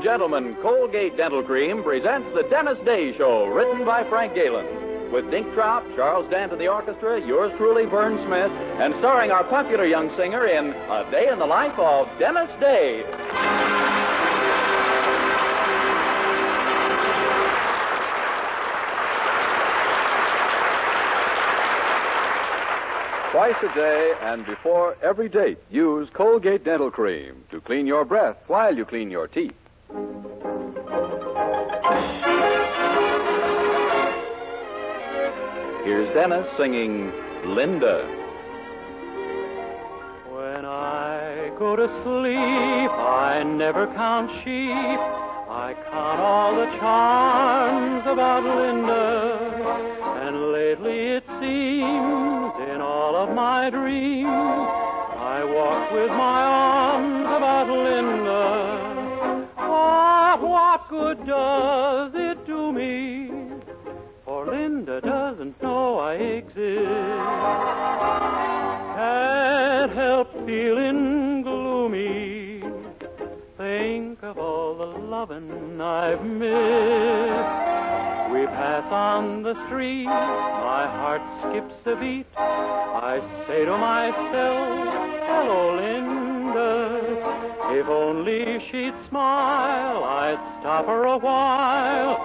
And gentlemen, Colgate Dental Cream presents The Dennis Day Show, written by Frank Galen. With Dink Trout, Charles Dant of the orchestra, yours truly, Vern Smith, and starring our popular young singer in A Day in the Life of Dennis Day. Twice a day and before every date, use Colgate Dental Cream to clean your breath while you clean your teeth. Here's Dennis singing Linda. When I go to sleep, I never count sheep. I count all the charms about Linda. And lately it seems in all of my dreams, I walk with my arms about Linda. Good does it do me? For Linda doesn't know I exist. Can't help feeling gloomy. Think of all the loving I've missed. We pass on the street, my heart skips a beat. I say to myself, hello, Linda. If only she'd smile, I'd stop her a while.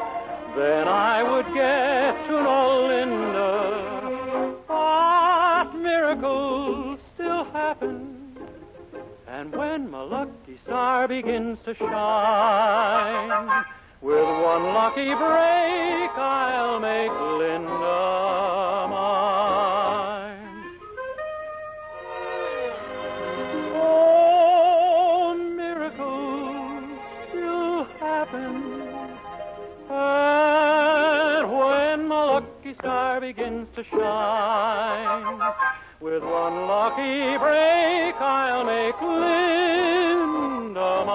Then I would get to know Linda. But miracles still happen. And when my lucky star begins to shine, with one lucky break, I'll make Linda mine. Star begins to shine, with one lucky break, I'll make Linda mine.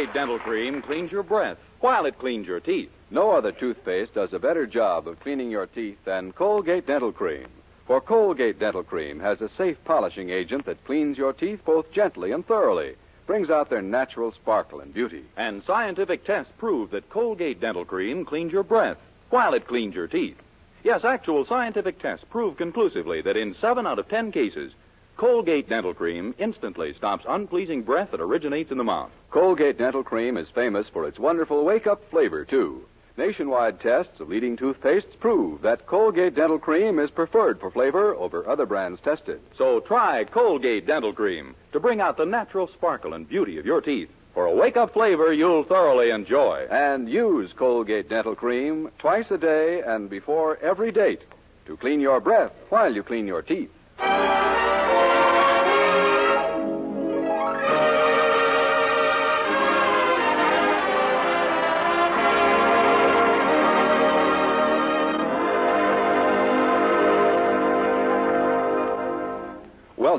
Colgate Dental Cream cleans your breath while it cleans your teeth. No other toothpaste does a better job of cleaning your teeth than Colgate Dental Cream. For Colgate Dental Cream has a safe polishing agent that cleans your teeth both gently and thoroughly, brings out their natural sparkle and beauty. And scientific tests prove that Colgate Dental Cream cleans your breath while it cleans your teeth. Yes, actual scientific tests prove conclusively that in seven out of ten cases, Colgate Dental Cream instantly stops unpleasing breath that originates in the mouth. Colgate Dental Cream is famous for its wonderful wake up flavor, too. Nationwide tests of leading toothpastes prove that Colgate Dental Cream is preferred for flavor over other brands tested. So try Colgate Dental Cream to bring out the natural sparkle and beauty of your teeth for a wake up flavor you'll thoroughly enjoy. And use Colgate Dental Cream twice a day and before every date to clean your breath while you clean your teeth.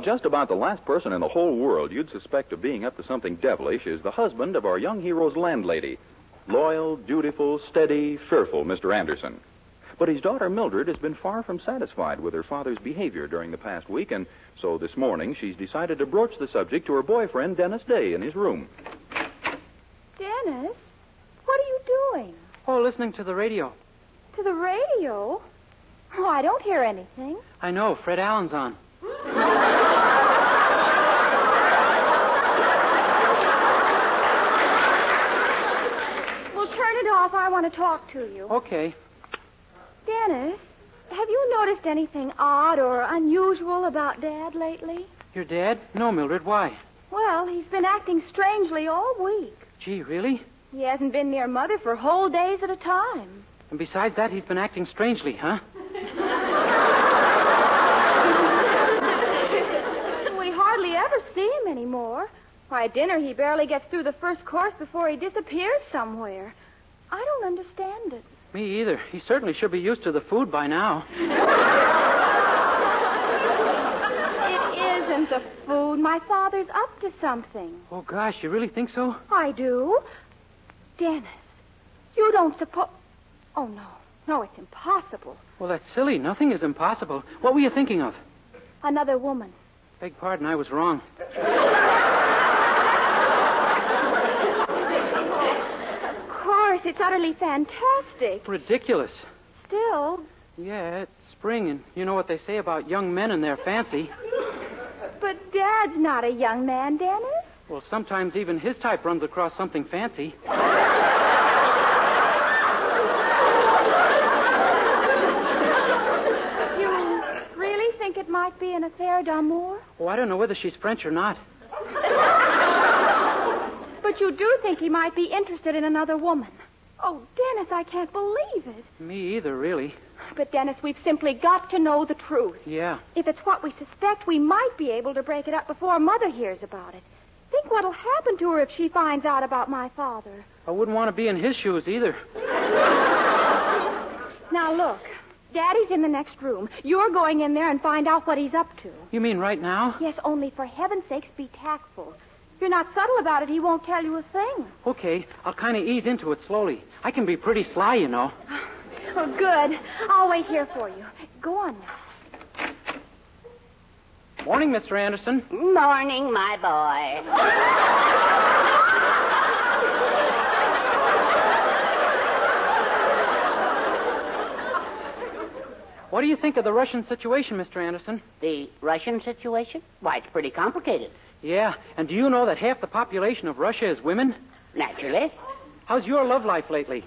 Just about the last person in the whole world you'd suspect of being up to something devilish is the husband of our young hero's landlady. Loyal, dutiful, steady, fearful Mr. Anderson. But his daughter Mildred has been far from satisfied with her father's behavior during the past week, and so this morning she's decided to broach the subject to her boyfriend, Dennis Day, in his room. Dennis, what are you doing? Oh, listening to the radio. To the radio? Oh, I don't hear anything. I know, Fred Allen's on. Well, turn it off. I want to talk to you. Okay. Dennis, have you noticed anything odd or unusual about Dad lately? Your dad? No, Mildred. Why? Well, he's been acting strangely all week. Gee, really? He hasn't been near Mother for whole days at a time. And besides that, he's been acting strangely, huh? We hardly ever see him anymore. Why, at dinner, he barely gets through the first course before he disappears somewhere. I don't understand it. Me either. He certainly should be used to the food by now. It isn't the food. My father's up to something. Oh, gosh, you really think so? I do. Dennis, You don't suppose. Oh, no. No, it's impossible. Well, that's silly. Nothing is impossible. What were you thinking of? Another woman. Beg pardon, I was wrong. Of course, it's utterly fantastic. Ridiculous. Still, Yeah, it's spring, and you know what they say about young men and their fancy. but Dad's not a young man, Dennis. Well, sometimes even his type runs across something fancy. You really think it might be an affair d'amour? Oh, I don't know whether she's French or not. But you do think he might be interested in another woman. Oh, Dennis, I can't believe it. Me either, really. But, Dennis, we've simply got to know the truth. Yeah. If it's what we suspect, we might be able to break it up before Mother hears about it. Think what'll happen to her if she finds out about my father. I wouldn't want to be in his shoes either. Now, look. Daddy's in the next room. You're going in there and find out what he's up to. You mean right now? Yes, only for heaven's sakes, be tactful. If you're not subtle about it, he won't tell you a thing. Okay, I'll kind of ease into it slowly. I can be pretty sly, you know. Oh, good. I'll wait here for you. Go on now. Morning, Mr. Anderson. Morning, my boy. What do you think of the Russian situation, Mr. Anderson? The Russian situation? Why, it's pretty complicated. Yeah, and do you know that half the population of Russia is women? Naturally. How's your love life lately?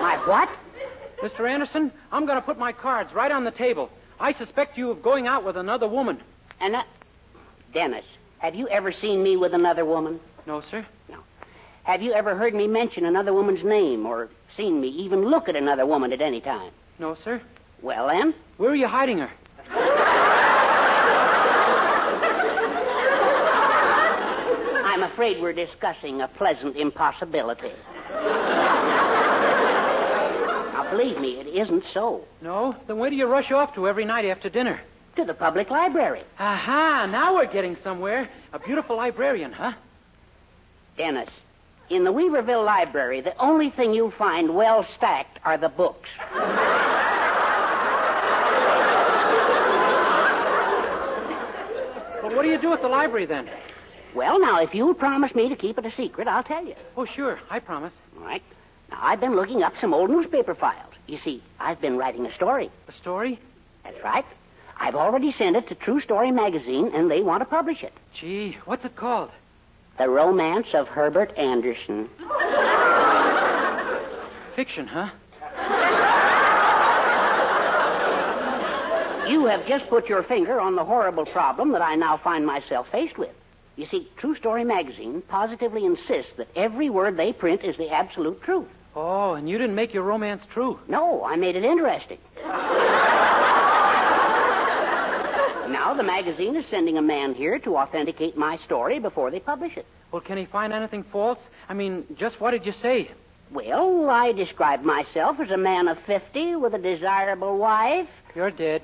My what? Mr. Anderson, I'm going to put my cards right on the table. I suspect you of going out with another woman. And uh, Dennis, have you ever seen me with another woman? No, sir. No. Have you ever heard me mention another woman's name or seen me even look at another woman at any time? No, sir. Well, then, Where are you hiding her? I'm afraid we're discussing a pleasant impossibility. now, believe me, it isn't so. No? Then where do you rush off to every night after dinner? To the public library. Aha, now we're getting somewhere. A beautiful librarian, huh? Dennis, in the Weaverville Library, the only thing you'll find well stacked are the books. Well, what do you do at the library then? Well, now, if you'll promise me to keep it a secret, I'll tell you. Oh, sure, I promise. All right? Now, I've been looking up some old newspaper files. You see, I've been writing a story. A story? That's right. I've already sent it to True Story magazine, and they want to publish it. Gee, what's it called? The Romance of Herbert Anderson. Fiction, huh? You have just put your finger on the horrible problem that I now find myself faced with. You see, True Story magazine positively insists that every word they print is the absolute truth. Oh, and you didn't make your romance true. No, I made it interesting. now the magazine is sending a man here to authenticate my story before they publish it. Well, can he find anything false? I mean, just what did you say? Well, I described myself as a man of 50 with a desirable wife. You're dead.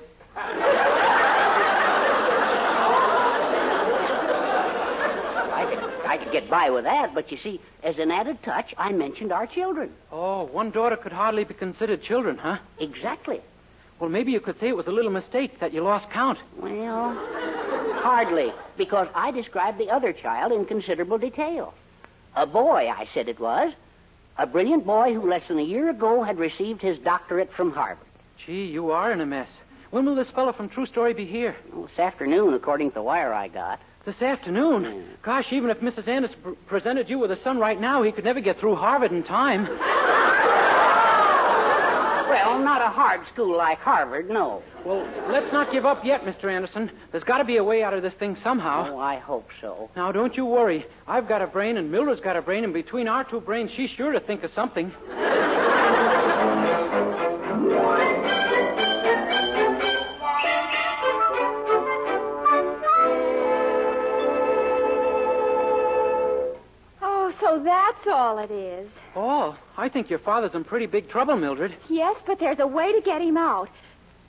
I could, get by with that, but you see, as an added touch, I mentioned our children. Oh, one daughter could hardly be considered children, huh? Exactly. Well, maybe you could say it was a little mistake that you lost count. Well, hardly, because I described the other child in considerable detail. A boy, I said it was. A brilliant boy who less than a year ago had received his doctorate from Harvard. Gee, you are in a mess. When will this fellow from True Story be here? Well, this afternoon, according to the wire I got. This afternoon. Hmm. Gosh, even if Mrs. Anderson pr- presented you with a son right now, he could never get through Harvard in time. Well, not a hard school like Harvard, no. Well, let's not give up yet, Mr. Anderson. There's got to be a way out of this thing somehow. Oh, I hope so. Now, don't you worry. I've got a brain, and Mildred's got a brain, and between our two brains, she's sure to think of something. that's all it is. Oh, I think your father's in pretty big trouble, Mildred. Yes, but there's a way to get him out.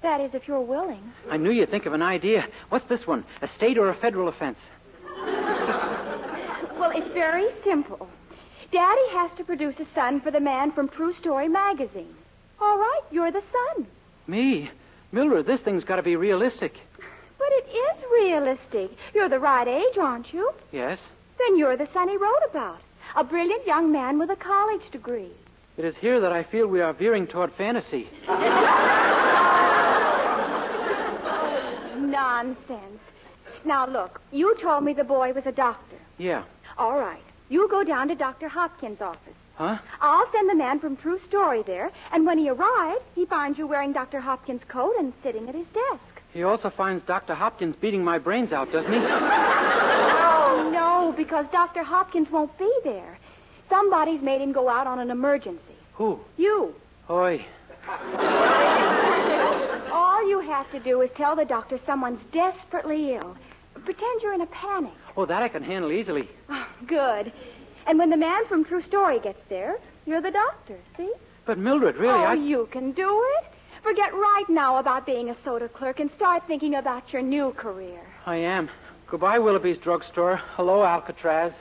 That is, if you're willing. I knew you'd think of an idea. What's this one? A state or a federal offense? Well, it's very simple. Daddy has to produce a son for the man from True Story magazine. All right, you're the son. Me? Mildred, this thing's got to be realistic. But it is realistic. You're the right age, aren't you? Yes. Then you're the son he wrote about. A brilliant young man with a college degree. It is here that I feel we are veering toward fantasy. Nonsense. Now, look, you told me the boy was a doctor. Yeah. All right. You go down to Dr. Hopkins' office. Huh? I'll send the man from True Story there, and when he arrives, he finds you wearing Dr. Hopkins' coat and sitting at his desk. He also finds Dr. Hopkins beating my brains out, doesn't he? No, because Dr. Hopkins won't be there. Somebody's made him go out on an emergency. Who? You. Oi. All you have to do is tell the doctor someone's desperately ill. Pretend you're in a panic. Oh, that I can handle easily. Oh, good. And when the man from True Story gets there, you're the doctor, see? But Mildred, really, oh, I. you can do it. Forget right now about being a soda clerk and start thinking about your new career. I am. Goodbye, Willoughby's drugstore. Hello, Alcatraz.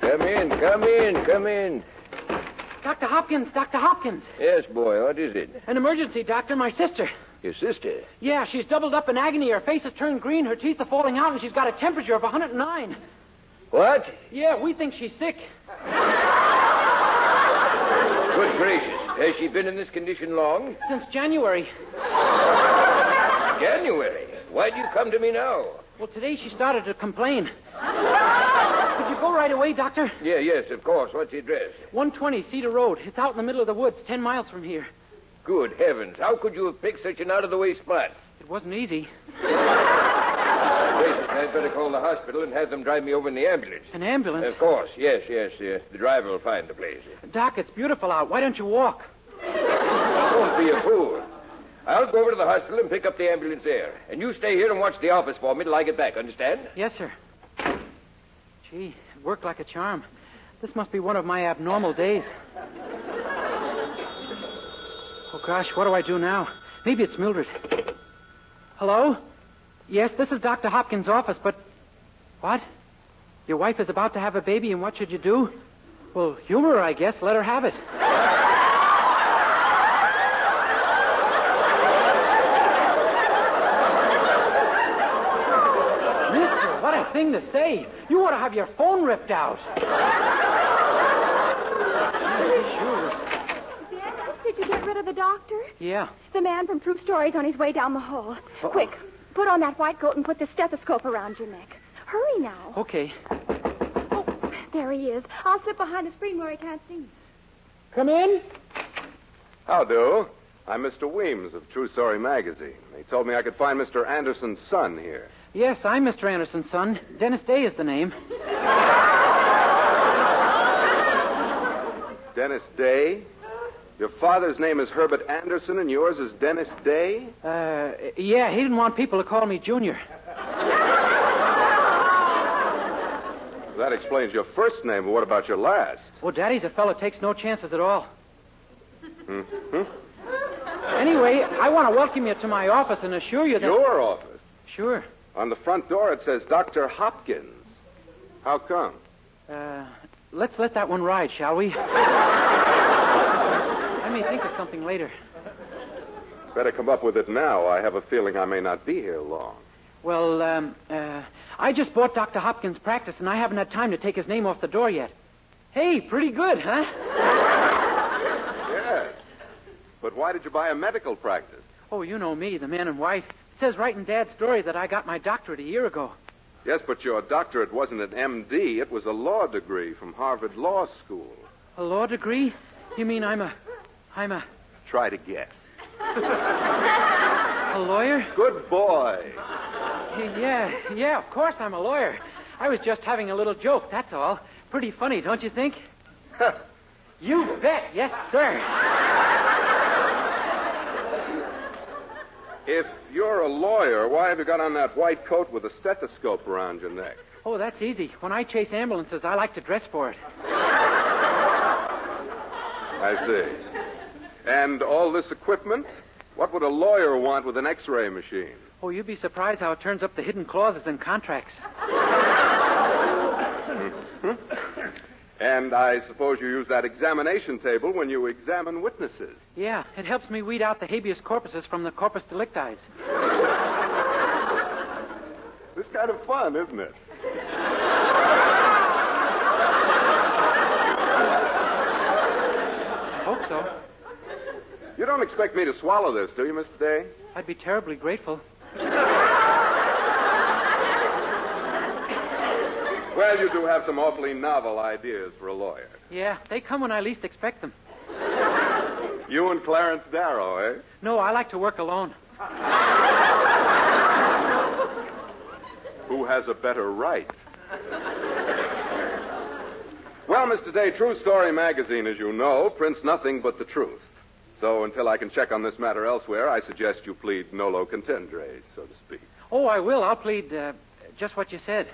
Come in, come in, come in. Dr. Hopkins, Dr. Hopkins. Yes, boy, what is it? An emergency, Doctor. My sister. Your sister. Yeah, she's doubled up in agony. Her face has turned green. Her teeth are falling out, and she's got a temperature of 109. What? Yeah, we think she's sick. Good gracious. Has she been in this condition long? Since January. January. Why do you come to me now? Well, today she started to complain. Could you go right away, Doctor? Yeah, yes, of course. What's the address? 120 Cedar Road. It's out in the middle of the woods, 10 miles from here. Good heavens. How could you have picked such an out of the way spot? It wasn't easy. I'd better call the hospital and have them drive me over in the ambulance. An ambulance? Of course, yes, yes. Uh, the driver will find the place. Doc, it's beautiful out. Why don't you walk? Don't be a fool. I'll go over to the hospital and pick up the ambulance there. And you stay here and watch the office for me till I get back, understand? Yes, sir. Gee, it worked like a charm. This must be one of my abnormal days. Oh, gosh, what do I do now? Maybe it's Mildred. Hello? Yes, this is Dr. Hopkins' office, but. What? Your wife is about to have a baby, and what should you do? Well, humor her, I guess. Let her have it. Mister, what a thing to say. You ought to have your phone ripped out. Sure. Yes, did you get rid of the doctor? Yeah. The man from True Story's on his way down the hall. Quick, put on that white coat and put the stethoscope around your neck. Hurry now. Okay. Oh, there he is. I'll slip behind the screen where he can't see me. Come in. How do? I'm Mr. Weems of True Story magazine. They told me I could find Mr. Anderson's son here. Yes, I'm Mr. Anderson's son. Dennis Day is the name. Dennis Day? Your father's name is Herbert Anderson and yours is Dennis Day? Uh, yeah, he didn't want people to call me Junior. That explains your first name, but what about your last? Well, Daddy's a fellow takes no chances at all. Hmm? Anyway, I want to welcome you to my office and assure you that. Your office. Sure. On the front door it says Dr. Hopkins. How come? Uh, let's let that one ride, shall we? May think of something later. Better come up with it now. I have a feeling I may not be here long. Well, um, uh, I just bought Dr. Hopkins' practice, and I haven't had time to take his name off the door yet. Hey, pretty good, huh? Yes. But why did you buy a medical practice? Oh, you know me, the man in white. It says right in Dad's story that I got my doctorate a year ago. Yes, but your doctorate wasn't an MD. It was a law degree from Harvard Law School. A law degree? You mean I'm a. I'm a. Try to guess. a lawyer? Good boy. Yeah, yeah, of course I'm a lawyer. I was just having a little joke, that's all. Pretty funny, don't you think? you bet, yes, sir. If you're a lawyer, why have you got on that white coat with a stethoscope around your neck? Oh, that's easy. When I chase ambulances, I like to dress for it. I see. And all this equipment? What would a lawyer want with an x-ray machine? Oh, you'd be surprised how it turns up the hidden clauses in contracts. Hmm. And I suppose you use that examination table when you examine witnesses. Yeah, it helps me weed out the habeas corpuses from the corpus delicti. This kind of fun, isn't it? Hope so. You don't expect me to swallow this, do you, Mr. Day? I'd be terribly grateful. Well, you do have some awfully novel ideas for a lawyer. Yeah, they come when I least expect them. You and Clarence Darrow, eh? No, I like to work alone. Who has a better right? Well, Mr. Day, True Story magazine, as you know, prints nothing but the truth. So until I can check on this matter elsewhere, I suggest you plead nolo contendere, so to speak. Oh, I will. I'll plead uh, just what you said.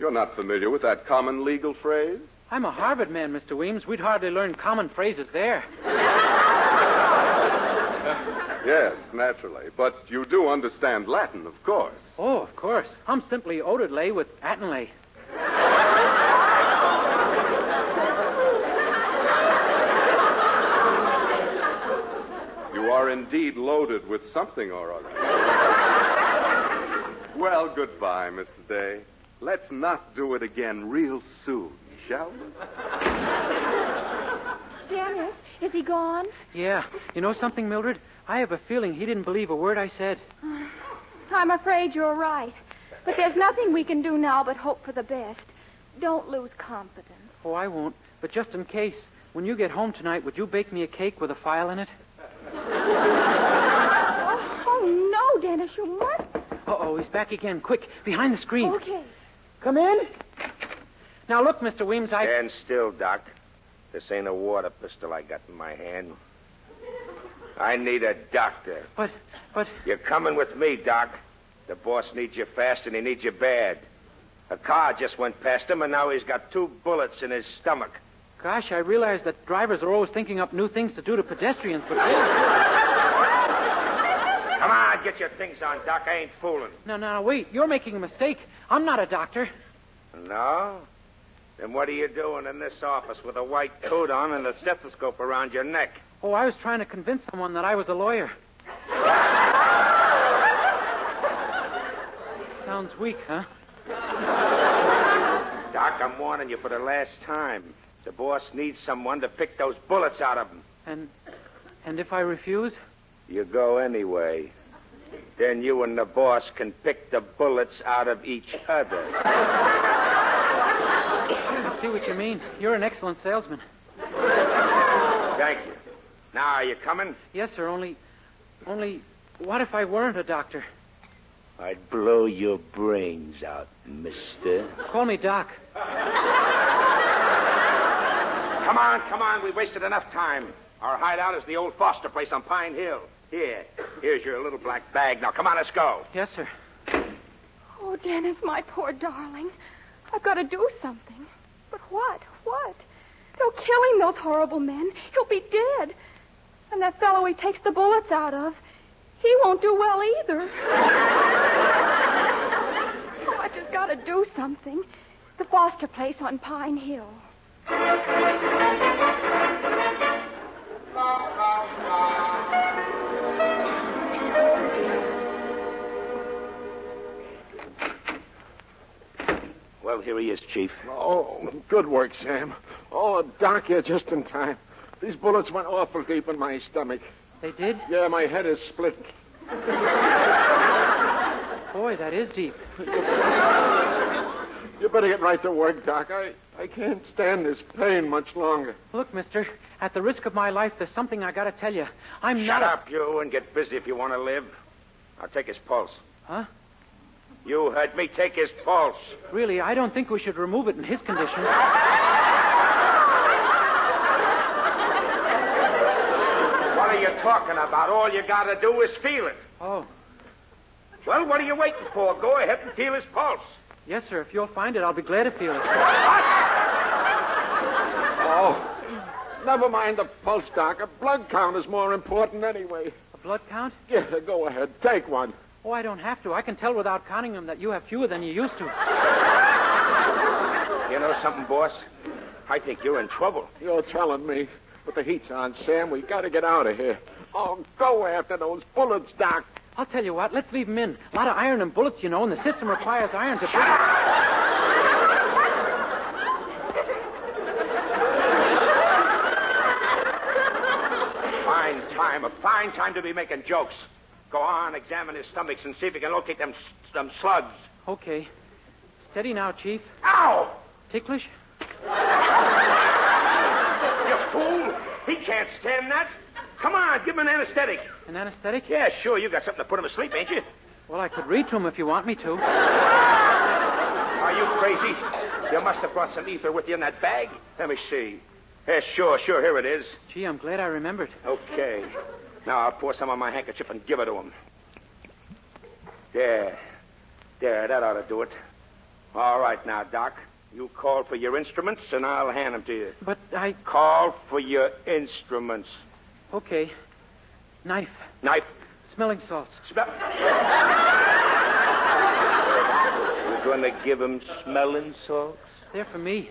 You're not familiar with that common legal phrase? I'm a Harvard man, Mr. Weems. We'd hardly learn common phrases there. Yes, naturally. But you do understand Latin, of course. Oh, of course. I'm simply Odelay with Attenlay. Indeed loaded with something or other. well, goodbye, Mr. Day. Let's not do it again real soon, shall we? Dennis, is he gone? Yeah. You know something, Mildred? I have a feeling he didn't believe a word I said. Uh, I'm afraid you're right. But there's nothing we can do now but hope for the best. Don't lose confidence. Oh, I won't. But just in case, when you get home tonight, would you bake me a cake with a file in it? Oh, oh, no, Dennis, you must. Uh oh, he's back again. Quick, behind the screen. Okay. Come in. Now, look, Mr. Weems, I. Stand still, Doc. This ain't a water pistol I got in my hand. I need a doctor. But, but. You're coming with me, Doc. The boss needs you fast and he needs you bad. A car just went past him and now he's got two bullets in his stomach. Gosh, I realize that drivers are always thinking up new things to do to pedestrians, but really. Come on, get your things on, Doc. I ain't fooling. No, no, wait. You're making a mistake. I'm not a doctor. No? Then what are you doing in this office with a white coat on and a stethoscope around your neck? Oh, I was trying to convince someone that I was a lawyer. Sounds weak, huh? Doc, I'm warning you for the last time. The boss needs someone to pick those bullets out of him. And and if I refuse? You go anyway. Then you and the boss can pick the bullets out of each other. I see what you mean. You're an excellent salesman. Thank you. Now, are you coming? Yes, sir, only only what if I weren't a doctor? I'd blow your brains out, mister. Call me Doc. Come on, come on. We've wasted enough time. Our hideout is the old Foster place on Pine Hill. Here, here's your little black bag. Now, come on, let's go. Yes, sir. Oh, Dennis, my poor darling. I've got to do something. But what? What? They'll kill him, those horrible men. He'll be dead. And that fellow he takes the bullets out of, he won't do well either. oh, I just got to do something. The Foster place on Pine Hill. Well, here he is, Chief. Oh, good work, Sam. Oh, Doc, you're just in time. These bullets went awful deep in my stomach. They did? Yeah, my head is split. Boy, that is deep. You better get right to work, Doc. I, I can't stand this pain much longer. Look, mister, at the risk of my life, there's something I gotta tell you. I'm Shut not a- up, you, and get busy if you want to live. I'll take his pulse. Huh? You heard me. Take his pulse. Really, I don't think we should remove it in his condition. What are you talking about? All you got to do is feel it. Oh, Well, what are you waiting for? Go ahead and feel his pulse. yes, sir. If you'll find it, I'll be glad to feel it. Oh, Never mind the pulse, Doc. A blood count is more important anyway. A blood count? Yeah, go ahead. Take one. Oh, I don't have to. I can tell without counting them that you have fewer than you used to. You know something, boss? I think you're in trouble. You're telling me. But the heat's on, Sam. We've gotta get out of here. Oh, go after those bullets, Doc. I'll tell you what. Let's leave them in. A lot of iron and bullets, you know, and the system requires iron to. Fine time, a fine time to be making jokes. Go on, examine his stomachs and see if you can locate them, them slugs. Okay. Steady now, Chief. Ow! Ticklish? You fool! He can't stand that. Come on, give him an anesthetic. An anesthetic? Yeah, sure. You got something to put him asleep, ain't you? Well, I could read to him if you want me to. Are you crazy? You must have brought some ether with you in that bag. Let me see. Yeah, sure, sure. Here it is. Gee, I'm glad I remembered. Okay. Now I'll pour some on my handkerchief and give it to him. There. There, that ought to do it. All right now, Doc. You call for your instruments, and I'll hand them to you. But I. Call for your instruments. Okay. Knife. Knife. Smelling salts. Smell. You're going to give him smelling salts? They're for me.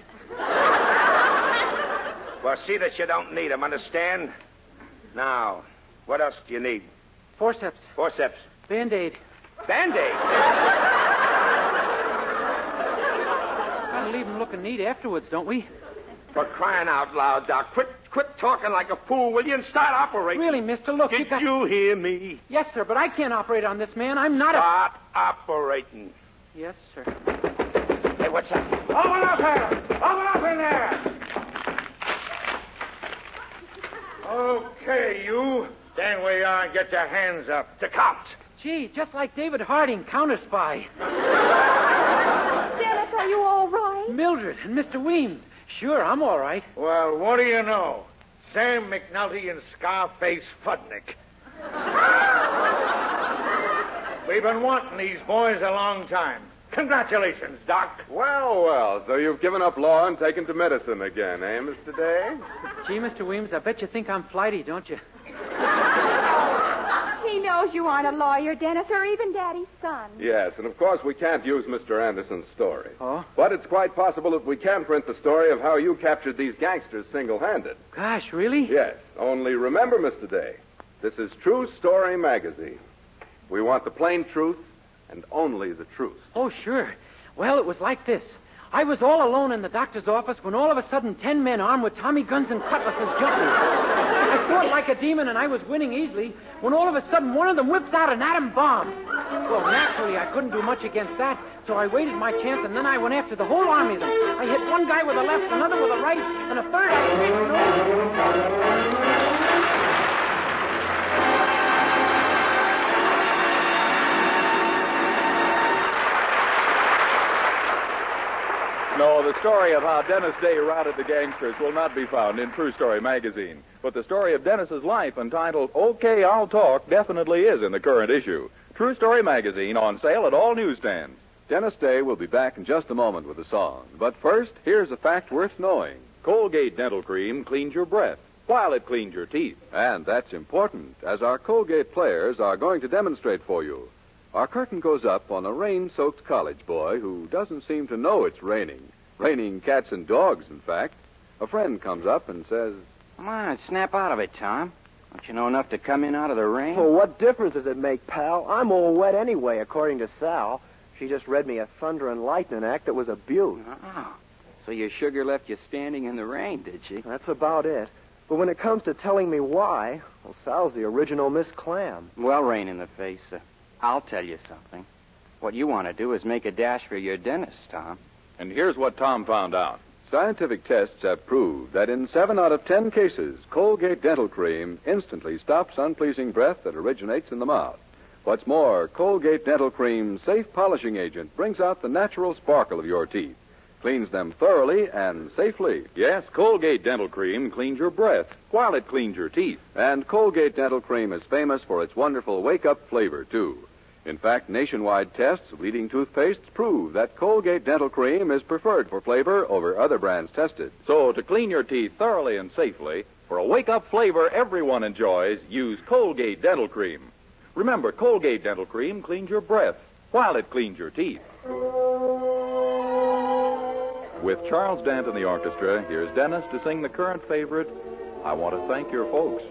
Well, see that you don't need them, understand? Now, what else do you need? Forceps. Forceps. Band aid. Band-aid. Gotta leave him looking neat afterwards, don't we? For crying out loud, Doc. Quit quit talking like a fool, will you, and start operating. Really, mister, look, Did you got. you hear me? Yes, sir, but I can't operate on this man. I'm not a. Start operating. Yes, sir. Hey, what's that? Open up there! Open up in there! Okay, you. Stand where you are and get your hands up. The cops. Gee, just like David Harding, counter spy. Dennis, are you all right? Mildred and Mr. Weems. Sure, I'm all right. Well, what do you know? Sam McNulty and Scarface Fudnick. We've been wanting these boys a long time. Congratulations, Doc. Well, well, so you've given up law and taken to medicine again, eh, Mr. Day? Gee, Mr. Weems, I bet you think I'm flighty, don't you? He knows you aren't a lawyer, Dennis, or even Daddy's son. Yes, and of course we can't use Mr. Anderson's story. Oh? But it's quite possible that we can print the story of how you captured these gangsters single-handed. Gosh, really? Yes. Only remember, Mr. Day, this is True Story Magazine. We want the plain truth and only the truth. Oh, sure. Well, it was like this. I was all alone in the doctor's office when all of a sudden ten men armed with Tommy guns and cutlasses jumped me. I fought like a demon and I was winning easily when all of a sudden one of them whips out an atom bomb. Well, naturally, I couldn't do much against that, so I waited my chance and then I went after the whole army of them. I hit one guy with a left, another with a right, and a third I... No, the story of how Dennis Day routed the gangsters will not be found in True Story magazine. But the story of Dennis's life, entitled "Okay, I'll Talk," definitely is in the current issue. True Story magazine on sale at all newsstands. Dennis Day will be back in just a moment with a song. But first, here's a fact worth knowing. Colgate Dental Cream cleans your breath while it cleans your teeth. And that's important, as our Colgate players are going to demonstrate for you. Our curtain goes up on a rain soaked college boy who doesn't seem to know it's raining. Raining cats and dogs, in fact. A friend comes up and says, Come on, snap out of it, Tom. Don't you know enough to come in out of the rain? Well, what difference does it make, pal? I'm all wet anyway, according to Sal. She just read me a thunder and lightning act that was a beaut. Oh, so your sugar left you standing in the rain, did she? That's about it. But when it comes to telling me why, well, Sal's the original Miss Clam. Well, rain in the face. Uh, I'll tell you something. What you want to do is make a dash for your dentist, Tom. And here's what Tom found out. Scientific tests have proved that in seven out of ten cases, Colgate Dental Cream instantly stops unpleasing breath that originates in the mouth. What's more, Colgate Dental Cream's safe polishing agent brings out the natural sparkle of your teeth, cleans them thoroughly and safely. Yes, Colgate Dental Cream cleans your breath while it cleans your teeth. And Colgate Dental Cream is famous for its wonderful wake up flavor, too. In fact, nationwide tests of leading toothpastes prove that Colgate Dental Cream is preferred for flavor over other brands tested. So, to clean your teeth thoroughly and safely, for a wake up flavor everyone enjoys, use Colgate Dental Cream. Remember, Colgate Dental Cream cleans your breath while it cleans your teeth. With Charles Dant and the orchestra, here's Dennis to sing the current favorite, I Want to Thank Your Folks.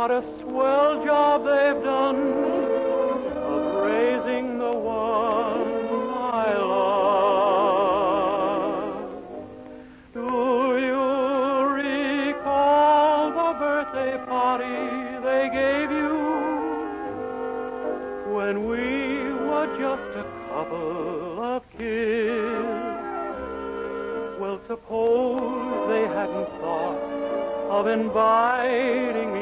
What a swell job they've done of raising the one I love. Do you recall the birthday party they gave you when we were just a couple of kids? Well, suppose they hadn't thought of inviting me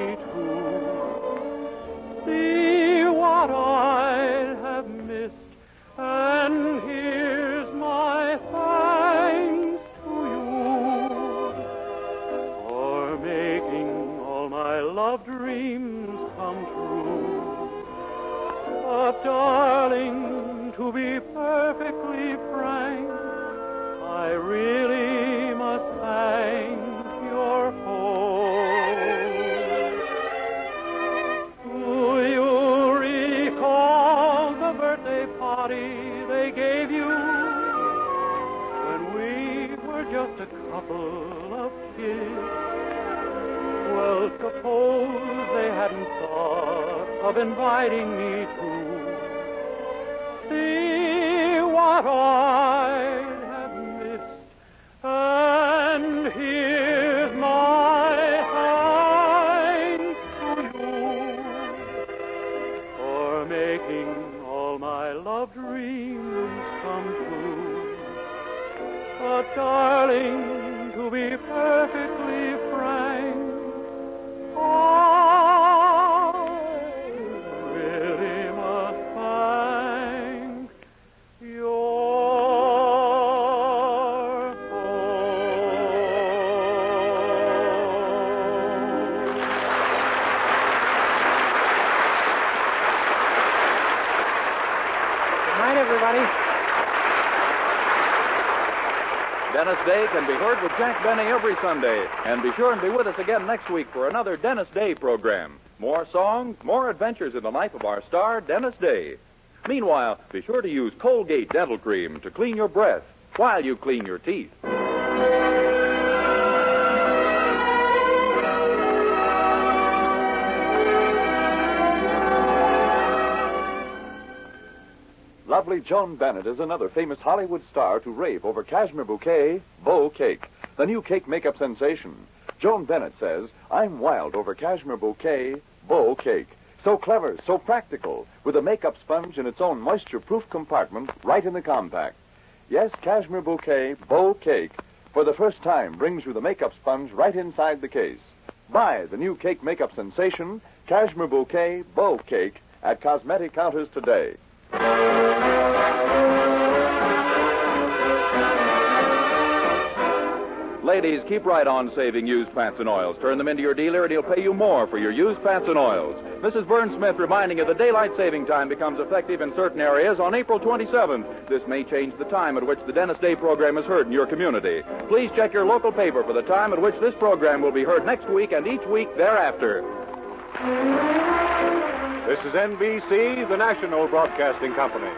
darling, to be perfectly frank, I really must thank your folks. Do you recall the birthday party they gave you when we were just a couple of kids? Well, suppose they hadn't thought of inviting me Dennis Day can be heard with Jack Benny every Sunday. And be sure and be with us again next week for another Dennis Day program. More songs, more adventures in the life of our star, Dennis Day. Meanwhile, be sure to use Colgate Dental Cream to clean your breath while you clean your teeth. Lovely Joan Bennett is another famous Hollywood star to rave over Cashmere Bouquet bow Cake, the new cake makeup sensation. Joan Bennett says, I'm wild over Cashmere Bouquet bow Cake. So clever, so practical, with a makeup sponge in its own moisture-proof compartment right in the compact. Yes, Cashmere Bouquet bow Cake, for the first time, brings you the makeup sponge right inside the case. Buy the new cake makeup sensation, Cashmere Bouquet bow Cake, at cosmetic counters today. Ladies, keep right on saving used fats and oils. Turn them into your dealer and he'll pay you more for your used fats and oils. Mrs. Burns Smith reminding you the daylight saving time becomes effective in certain areas on April 27th. This may change the time at which the Dennis Day program is heard in your community. Please check your local paper for the time at which this program will be heard next week and each week thereafter. This is NBC, the national broadcasting company.